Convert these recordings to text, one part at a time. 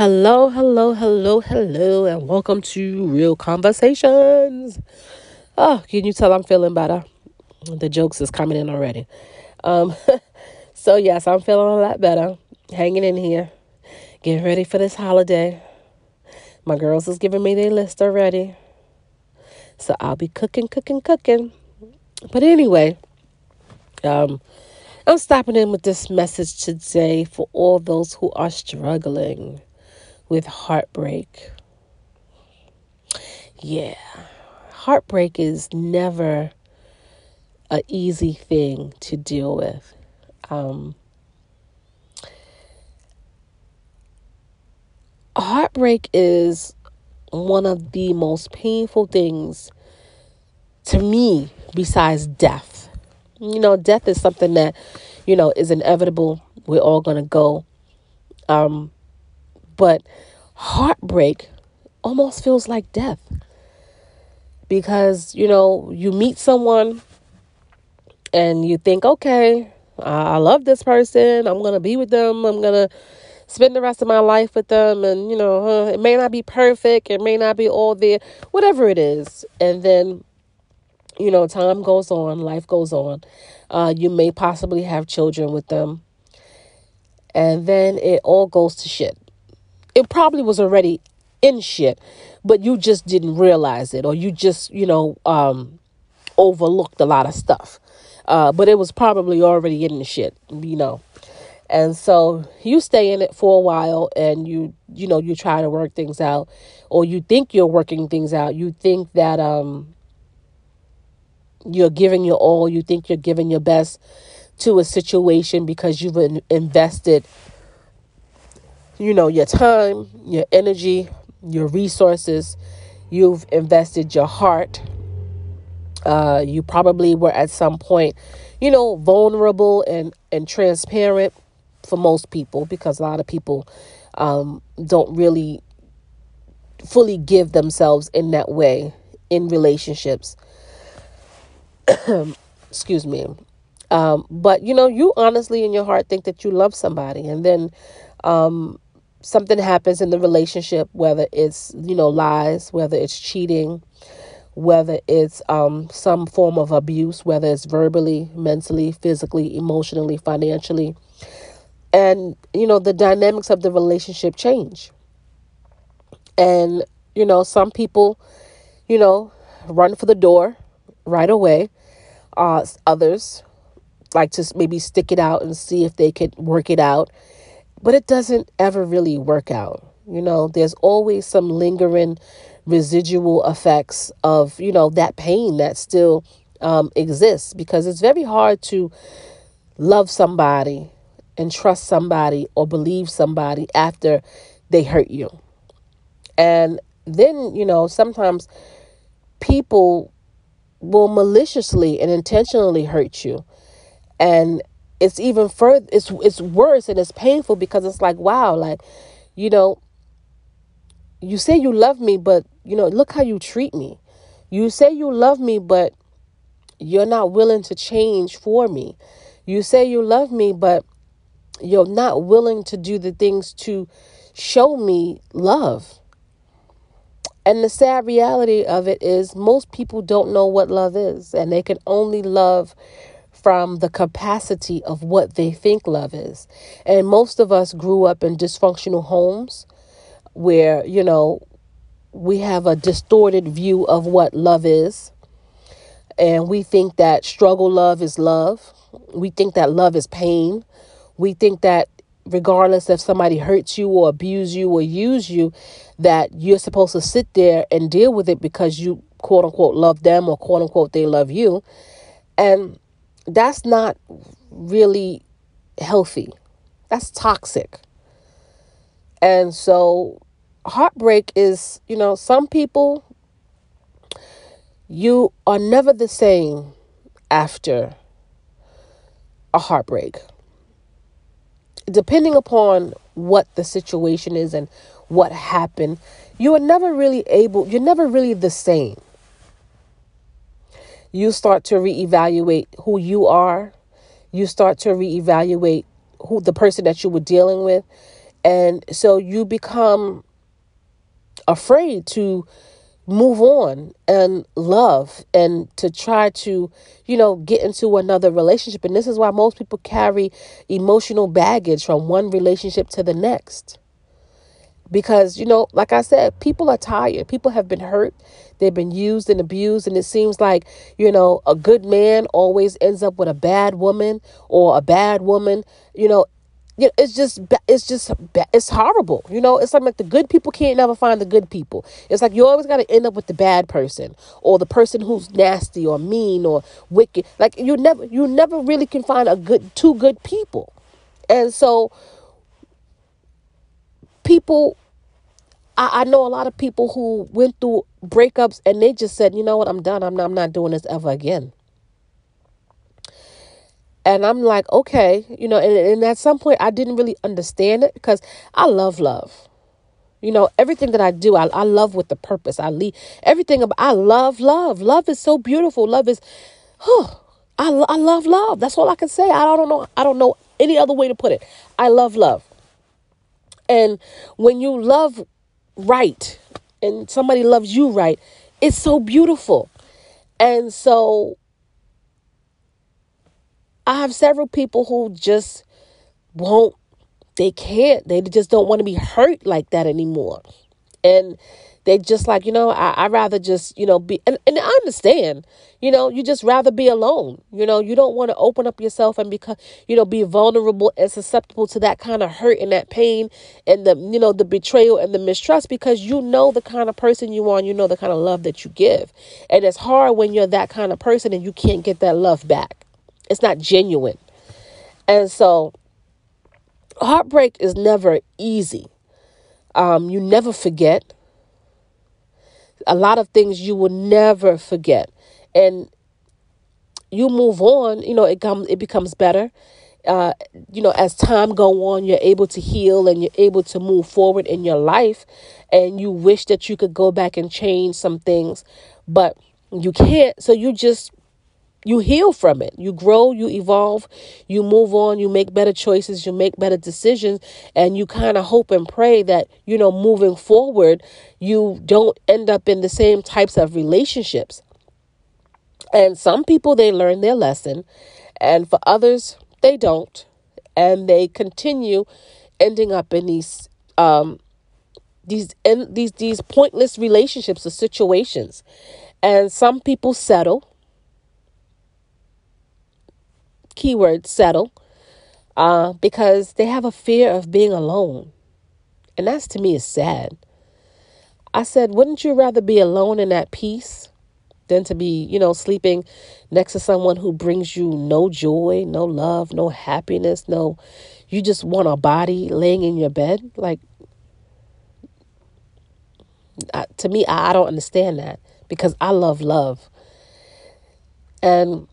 Hello, hello, hello, hello, and welcome to Real Conversations. Oh, can you tell I'm feeling better? The jokes is coming in already. Um, so yes, I'm feeling a lot better. Hanging in here, getting ready for this holiday. My girls is giving me their list already, so I'll be cooking, cooking, cooking. But anyway, um, I'm stopping in with this message today for all those who are struggling with heartbreak. Yeah, heartbreak is never an easy thing to deal with. Um, heartbreak is one of the most painful things to me besides death. You know, death is something that, you know, is inevitable. We're all going to go. Um, but heartbreak almost feels like death because, you know, you meet someone and you think, okay, I love this person. I'm going to be with them. I'm going to spend the rest of my life with them. And, you know, it may not be perfect. It may not be all there, whatever it is. And then, you know, time goes on, life goes on. Uh, you may possibly have children with them. And then it all goes to shit it probably was already in shit, but you just didn't realize it, or you just, you know, um, overlooked a lot of stuff. Uh, but it was probably already in the shit, you know. And so you stay in it for a while and you, you know, you try to work things out, or you think you're working things out. You think that, um, you're giving your all, you think you're giving your best to a situation because you've invested you know, your time, your energy, your resources. You've invested your heart. Uh, you probably were at some point, you know, vulnerable and, and transparent for most people because a lot of people um, don't really fully give themselves in that way in relationships. Excuse me. Um, but you know, you honestly in your heart think that you love somebody, and then um, something happens in the relationship, whether it's, you know, lies, whether it's cheating, whether it's um, some form of abuse, whether it's verbally, mentally, physically, emotionally, financially. And, you know, the dynamics of the relationship change. And, you know, some people, you know, run for the door right away. Uh, others like to maybe stick it out and see if they could work it out but it doesn't ever really work out. You know, there's always some lingering residual effects of, you know, that pain that still um, exists because it's very hard to love somebody and trust somebody or believe somebody after they hurt you. And then, you know, sometimes people will maliciously and intentionally hurt you. And it's even further it's it's worse and it's painful because it's like wow like you know you say you love me but you know look how you treat me. You say you love me but you're not willing to change for me. You say you love me but you're not willing to do the things to show me love. And the sad reality of it is most people don't know what love is and they can only love from the capacity of what they think love is. And most of us grew up in dysfunctional homes where, you know, we have a distorted view of what love is. And we think that struggle love is love. We think that love is pain. We think that regardless if somebody hurts you or abuse you or use you, that you're supposed to sit there and deal with it because you quote unquote love them or quote unquote they love you. And that's not really healthy. That's toxic. And so heartbreak is, you know, some people you are never the same after a heartbreak. Depending upon what the situation is and what happened, you are never really able, you're never really the same you start to reevaluate who you are. You start to reevaluate who the person that you were dealing with. And so you become afraid to move on and love and to try to, you know, get into another relationship. And this is why most people carry emotional baggage from one relationship to the next. Because, you know, like I said, people are tired. People have been hurt. They've been used and abused. And it seems like, you know, a good man always ends up with a bad woman or a bad woman. You know, it's just it's just it's horrible you know it's like the good people can't never find the good people it's like you always got to end up with the bad person or the person who's nasty or mean or wicked like you never you never really can find a good two good people and so people I, I know a lot of people who went through breakups and they just said you know what i'm done i'm not, I'm not doing this ever again and I'm like, okay, you know, and, and at some point I didn't really understand it because I love love. You know, everything that I do, I, I love with the purpose. I leave everything. About, I love love. Love is so beautiful. Love is, oh, I, I love love. That's all I can say. I don't know. I don't know any other way to put it. I love love. And when you love right and somebody loves you right, it's so beautiful. And so I have several people who just won't, they can't, they just don't want to be hurt like that anymore. And they just like, you know, I, I rather just, you know, be, and, and I understand, you know, you just rather be alone. You know, you don't want to open up yourself and become, you know, be vulnerable and susceptible to that kind of hurt and that pain and the, you know, the betrayal and the mistrust because you know the kind of person you are and you know the kind of love that you give. And it's hard when you're that kind of person and you can't get that love back. It's not genuine. And so heartbreak is never easy. Um, you never forget. A lot of things you will never forget. And you move on, you know, it comes it becomes better. Uh, you know, as time go on, you're able to heal and you're able to move forward in your life, and you wish that you could go back and change some things, but you can't. So you just you heal from it. You grow, you evolve, you move on, you make better choices, you make better decisions, and you kind of hope and pray that, you know, moving forward, you don't end up in the same types of relationships. And some people, they learn their lesson, and for others, they don't. And they continue ending up in these, um, these, in, these, these pointless relationships or situations. And some people settle keyword settle uh, because they have a fear of being alone. And that's to me is sad. I said, wouldn't you rather be alone in that peace than to be, you know, sleeping next to someone who brings you no joy, no love, no happiness, no, you just want a body laying in your bed? Like, uh, to me, I, I don't understand that because I love love. And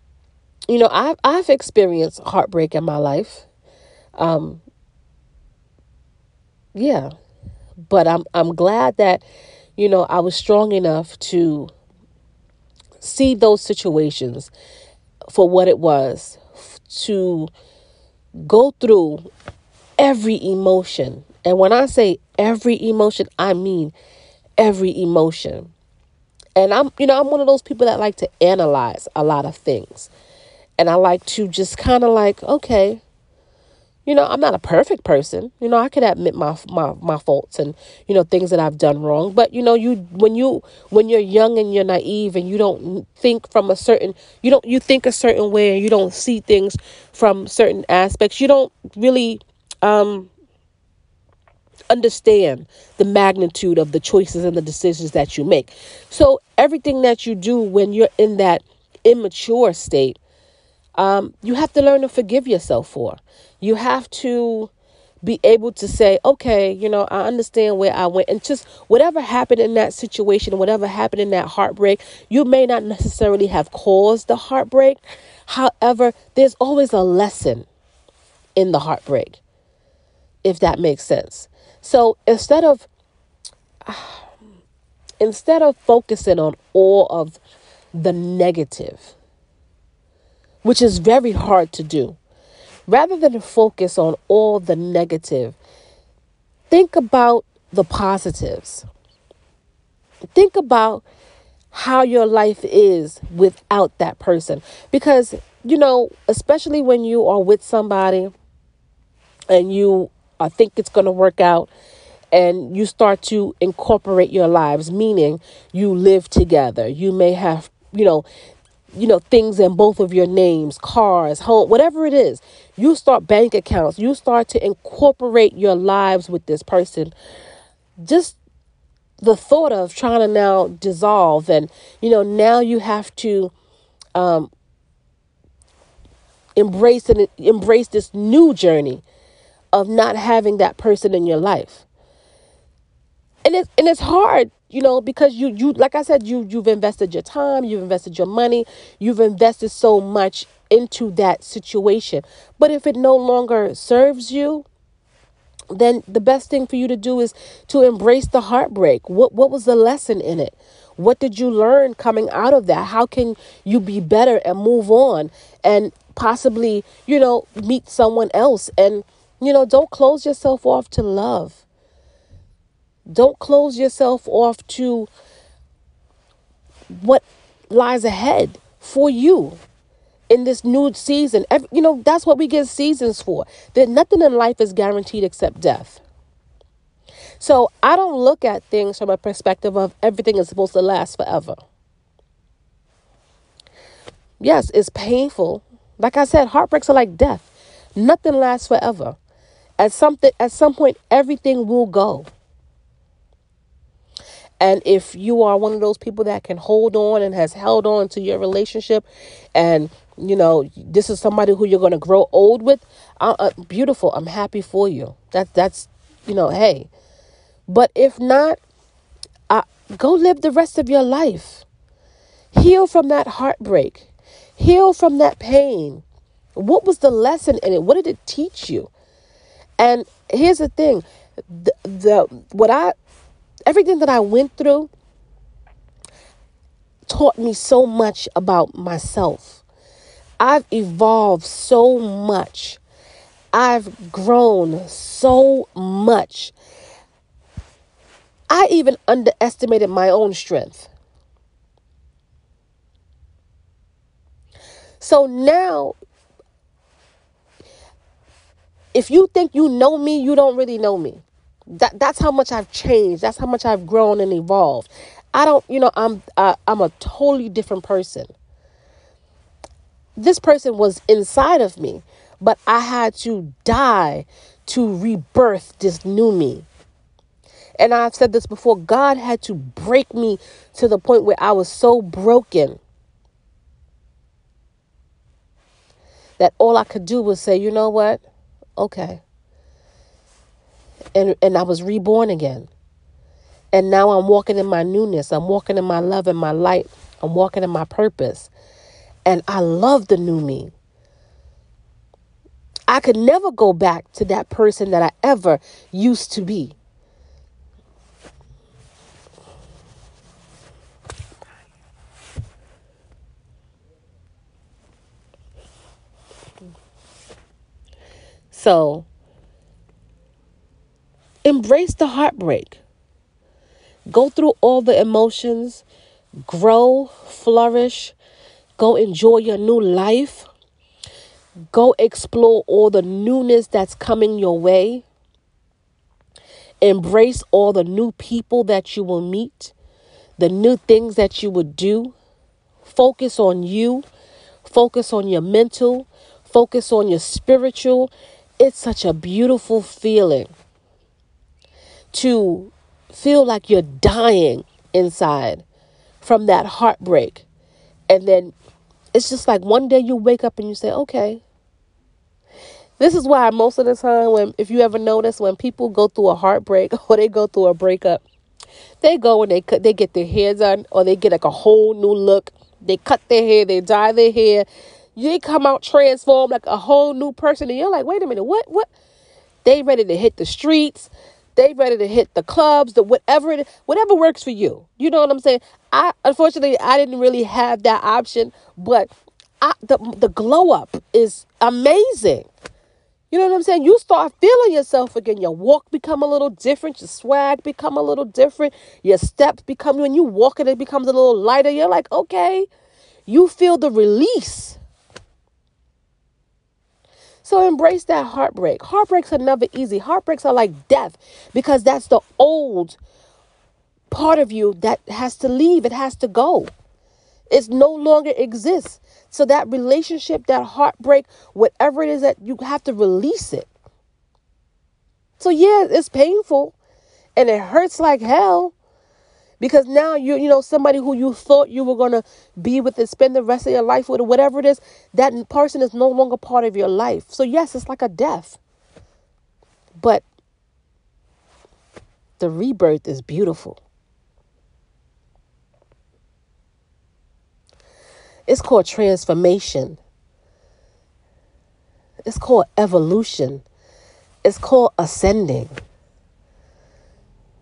you know, I've I've experienced heartbreak in my life. Um, yeah, but I'm I'm glad that you know I was strong enough to see those situations for what it was to go through every emotion. And when I say every emotion, I mean every emotion. And I'm, you know, I'm one of those people that like to analyze a lot of things. And I like to just kind of like, okay, you know, I'm not a perfect person. You know, I could admit my my my faults and you know things that I've done wrong. But you know, you when you when you're young and you're naive and you don't think from a certain you don't you think a certain way and you don't see things from certain aspects. You don't really um understand the magnitude of the choices and the decisions that you make. So everything that you do when you're in that immature state um, you have to learn to forgive yourself for. You have to be able to say, okay, you know, I understand where I went. And just whatever happened in that situation, whatever happened in that heartbreak, you may not necessarily have caused the heartbreak. However, there's always a lesson in the heartbreak, if that makes sense. So instead of instead of focusing on all of the negative, which is very hard to do. Rather than focus on all the negative, think about the positives. Think about how your life is without that person. Because, you know, especially when you are with somebody and you uh, think it's going to work out and you start to incorporate your lives, meaning you live together. You may have, you know, you know things in both of your names cars home whatever it is you start bank accounts. You start to incorporate your lives with this person. Just the thought of trying to now dissolve and you know now you have to um embrace and embrace this new journey of not having that person in your life. And it's and it's hard you know because you you like i said you you've invested your time you've invested your money you've invested so much into that situation but if it no longer serves you then the best thing for you to do is to embrace the heartbreak. What what was the lesson in it? What did you learn coming out of that? How can you be better and move on and possibly, you know, meet someone else and you know, don't close yourself off to love. Don't close yourself off to what lies ahead for you in this new season. Every, you know, that's what we get seasons for. That nothing in life is guaranteed except death. So I don't look at things from a perspective of everything is supposed to last forever. Yes, it's painful. Like I said, heartbreaks are like death. Nothing lasts forever. At something at some point everything will go. And if you are one of those people that can hold on and has held on to your relationship and you know this is somebody who you're going to grow old with uh, uh, beautiful i'm happy for you. That that's you know hey. But if not uh, go live the rest of your life. Heal from that heartbreak. Heal from that pain. What was the lesson in it? What did it teach you? And here's the thing. The, the what i everything that i went through taught me so much about myself I've evolved so much. I've grown so much. I even underestimated my own strength. So now, if you think you know me, you don't really know me. That that's how much I've changed. That's how much I've grown and evolved. I don't, you know, I'm uh, I'm a totally different person this person was inside of me, but I had to die to rebirth this new me. And I've said this before God had to break me to the point where I was so broken that all I could do was say, you know what? Okay. And, and I was reborn again. And now I'm walking in my newness. I'm walking in my love and my light. I'm walking in my purpose. And I love the new me. I could never go back to that person that I ever used to be. So, embrace the heartbreak. Go through all the emotions, grow, flourish, Go enjoy your new life. Go explore all the newness that's coming your way. Embrace all the new people that you will meet, the new things that you will do. Focus on you, focus on your mental, focus on your spiritual. It's such a beautiful feeling to feel like you're dying inside from that heartbreak. And then it's just like one day you wake up and you say, okay. This is why most of the time, when if you ever notice, when people go through a heartbreak or they go through a breakup, they go and they cut, they get their hair done or they get like a whole new look. They cut their hair, they dye their hair, they come out transformed like a whole new person, and you're like, wait a minute, what, what? They ready to hit the streets. They ready to hit the clubs, the whatever it, whatever works for you. You know what I'm saying? I unfortunately I didn't really have that option, but I, the the glow up is amazing. You know what I'm saying? You start feeling yourself again. Your walk become a little different. Your swag become a little different. Your steps become when you walk it, it becomes a little lighter. You're like, okay. You feel the release. So embrace that heartbreak. Heartbreaks are never easy. Heartbreaks are like death because that's the old part of you that has to leave. It has to go. It no longer exists. So that relationship, that heartbreak, whatever it is that you have to release it. So yeah, it's painful and it hurts like hell because now you you know somebody who you thought you were going to be with and spend the rest of your life with or whatever it is, that person is no longer part of your life. So yes, it's like a death. But the rebirth is beautiful. It's called transformation. It's called evolution. It's called ascending.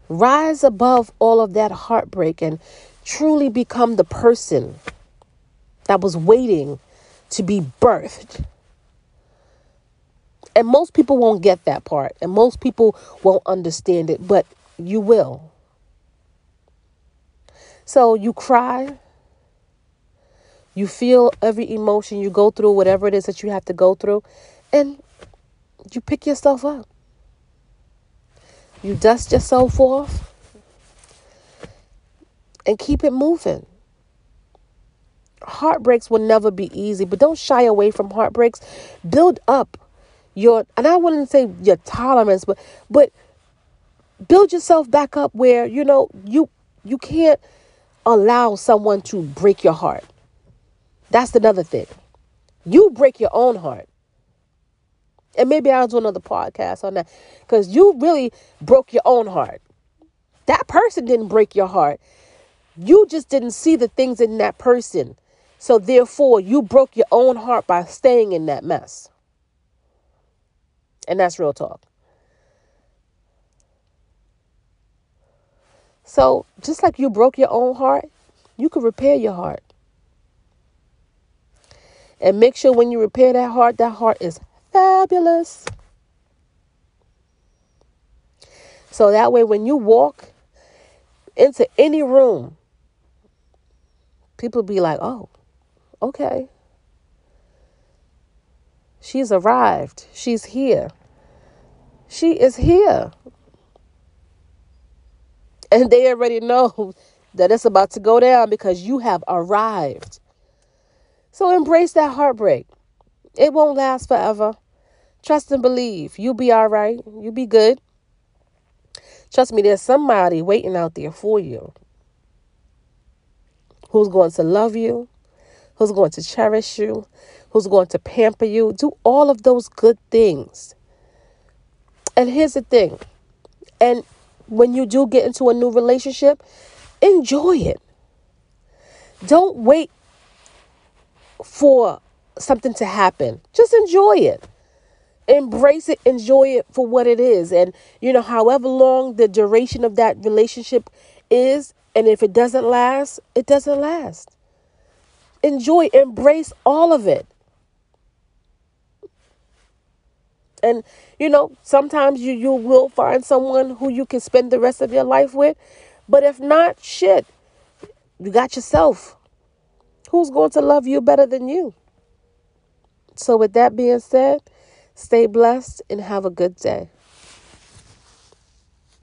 Rise above all of that heartbreak and truly become the person that was waiting to be birthed. And most people won't get that part, and most people won't understand it, but you will. So you cry, you feel every emotion, you go through whatever it is that you have to go through, and you pick yourself up. You dust yourself off and keep it moving. Heartbreaks will never be easy, but don't shy away from heartbreaks. Build up your and I wouldn't say your tolerance, but but build yourself back up where you know you you can't allow someone to break your heart. That's another thing. You break your own heart. And maybe I'll do another podcast on that because you really broke your own heart. That person didn't break your heart. You just didn't see the things in that person. So therefore, you broke your own heart by staying in that mess. And that's real talk. So, just like you broke your own heart, you can repair your heart. And make sure when you repair that heart, that heart is fabulous. So that way, when you walk into any room, people be like, oh, okay. She's arrived. She's here. She is here. And they already know that it's about to go down because you have arrived. So embrace that heartbreak. It won't last forever. Trust and believe. You'll be all right. You'll be good. Trust me, there's somebody waiting out there for you who's going to love you, who's going to cherish you, who's going to pamper you, do all of those good things. And here's the thing. And when you do get into a new relationship, enjoy it. Don't wait for something to happen. Just enjoy it. Embrace it, enjoy it for what it is. And, you know, however long the duration of that relationship is, and if it doesn't last, it doesn't last. Enjoy, embrace all of it. And, you know, sometimes you, you will find someone who you can spend the rest of your life with. But if not, shit, you got yourself. Who's going to love you better than you? So, with that being said, stay blessed and have a good day.